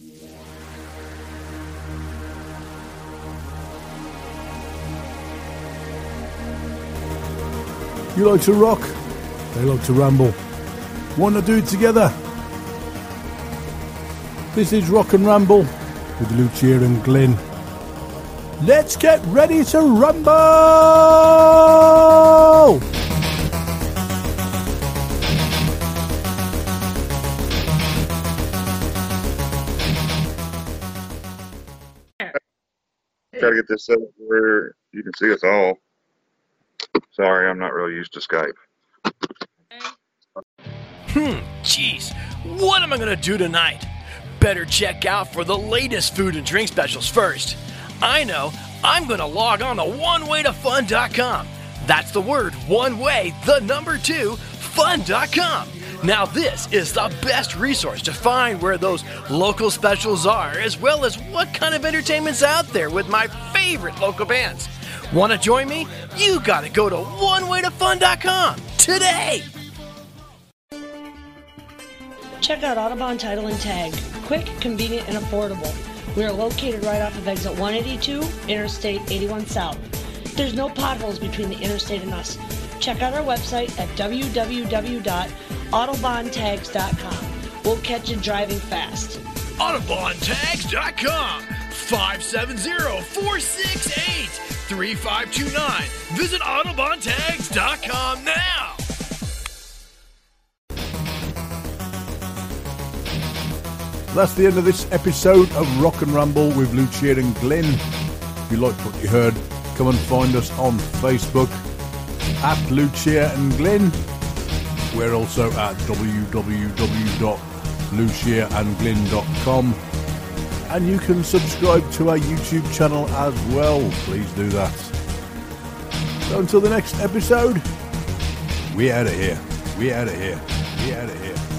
You like to rock, they like to ramble. Want to do it together? This is Rock and Ramble with Lucia and Glyn. Let's get ready to rumble! To get this set up where you can see us all. Sorry, I'm not really used to Skype. Hmm, jeez, what am I gonna do tonight? Better check out for the latest food and drink specials first. I know, I'm gonna log on to oneway2fun.com. That's the word one way, the number two, fun.com. Now, this is the best resource to find where those local specials are, as well as what kind of entertainment's out there with my favorite local bands. Want to join me? You gotta go to oneway2fun.com today. Check out Autobahn Title and Tag. Quick, convenient, and affordable. We are located right off of exit 182, Interstate 81 South. There's no potholes between the interstate and us. Check out our website at www.autobahntags.com. We'll catch you driving fast. Autobahntags.com 570-468-3529. Visit Autobahntags.com now. That's the end of this episode of Rock and Ramble with Lucia and Glyn. If you liked what you heard, come and find us on Facebook at Lucia and Glyn. We're also at www.luciaandglyn.com and you can subscribe to our YouTube channel as well. Please do that. So until the next episode, we out of here. We out of here. We out of here.